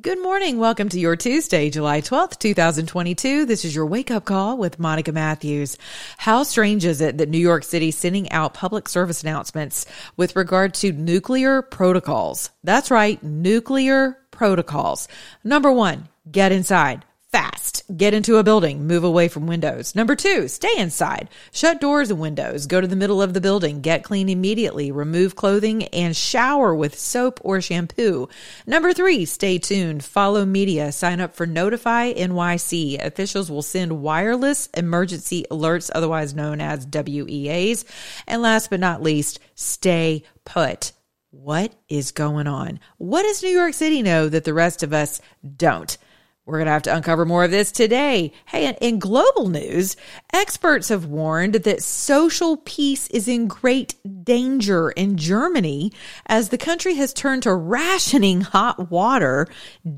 Good morning. Welcome to your Tuesday, July 12th, 2022. This is your wake up call with Monica Matthews. How strange is it that New York City sending out public service announcements with regard to nuclear protocols? That's right, nuclear protocols. Number one, get inside fast. Get into a building, move away from windows. Number two, stay inside. Shut doors and windows. Go to the middle of the building. Get clean immediately. Remove clothing and shower with soap or shampoo. Number three, stay tuned. Follow media. Sign up for Notify NYC. Officials will send wireless emergency alerts, otherwise known as WEAs. And last but not least, stay put. What is going on? What does New York City know that the rest of us don't? We're going to have to uncover more of this today. Hey, in global news, experts have warned that social peace is in great danger in Germany as the country has turned to rationing hot water,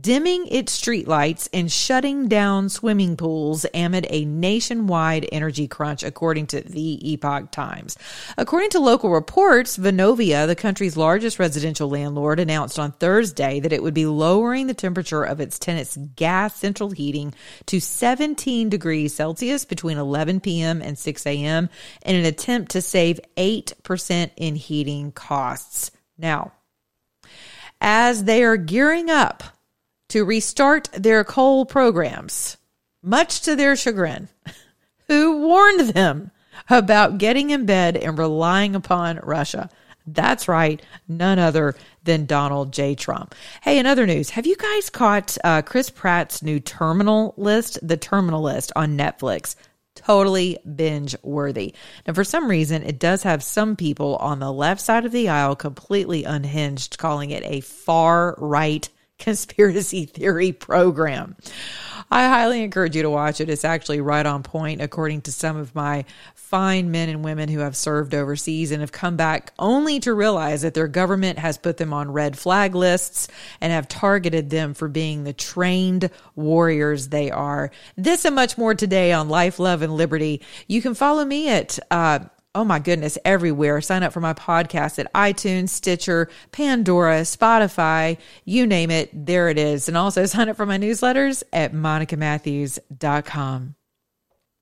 dimming its streetlights, and shutting down swimming pools amid a nationwide energy crunch, according to the Epoch Times. According to local reports, Vonovia, the country's largest residential landlord, announced on Thursday that it would be lowering the temperature of its tenants' gas central heating to 17 degrees Celsius between 11 p.m. and 6 a.m. in an attempt to save 8% in heating costs. Now, as they are gearing up to restart their coal programs, much to their chagrin, who warned them about getting in bed and relying upon Russia? That's right, none other than Donald J. Trump. Hey, in other news, have you guys caught uh, Chris Pratt's new Terminal List, the Terminal List on Netflix? Totally binge worthy. Now, for some reason, it does have some people on the left side of the aisle completely unhinged, calling it a far right conspiracy theory program. I highly encourage you to watch it. It's actually right on point, according to some of my fine men and women who have served overseas and have come back only to realize that their government has put them on red flag lists and have targeted them for being the trained warriors they are. This and much more today on Life, Love, and Liberty. You can follow me at, uh, oh my goodness, everywhere. Sign up for my podcast at iTunes, Stitcher, Pandora, Spotify, you name it, there it is. And also sign up for my newsletters at monicamatthews.com.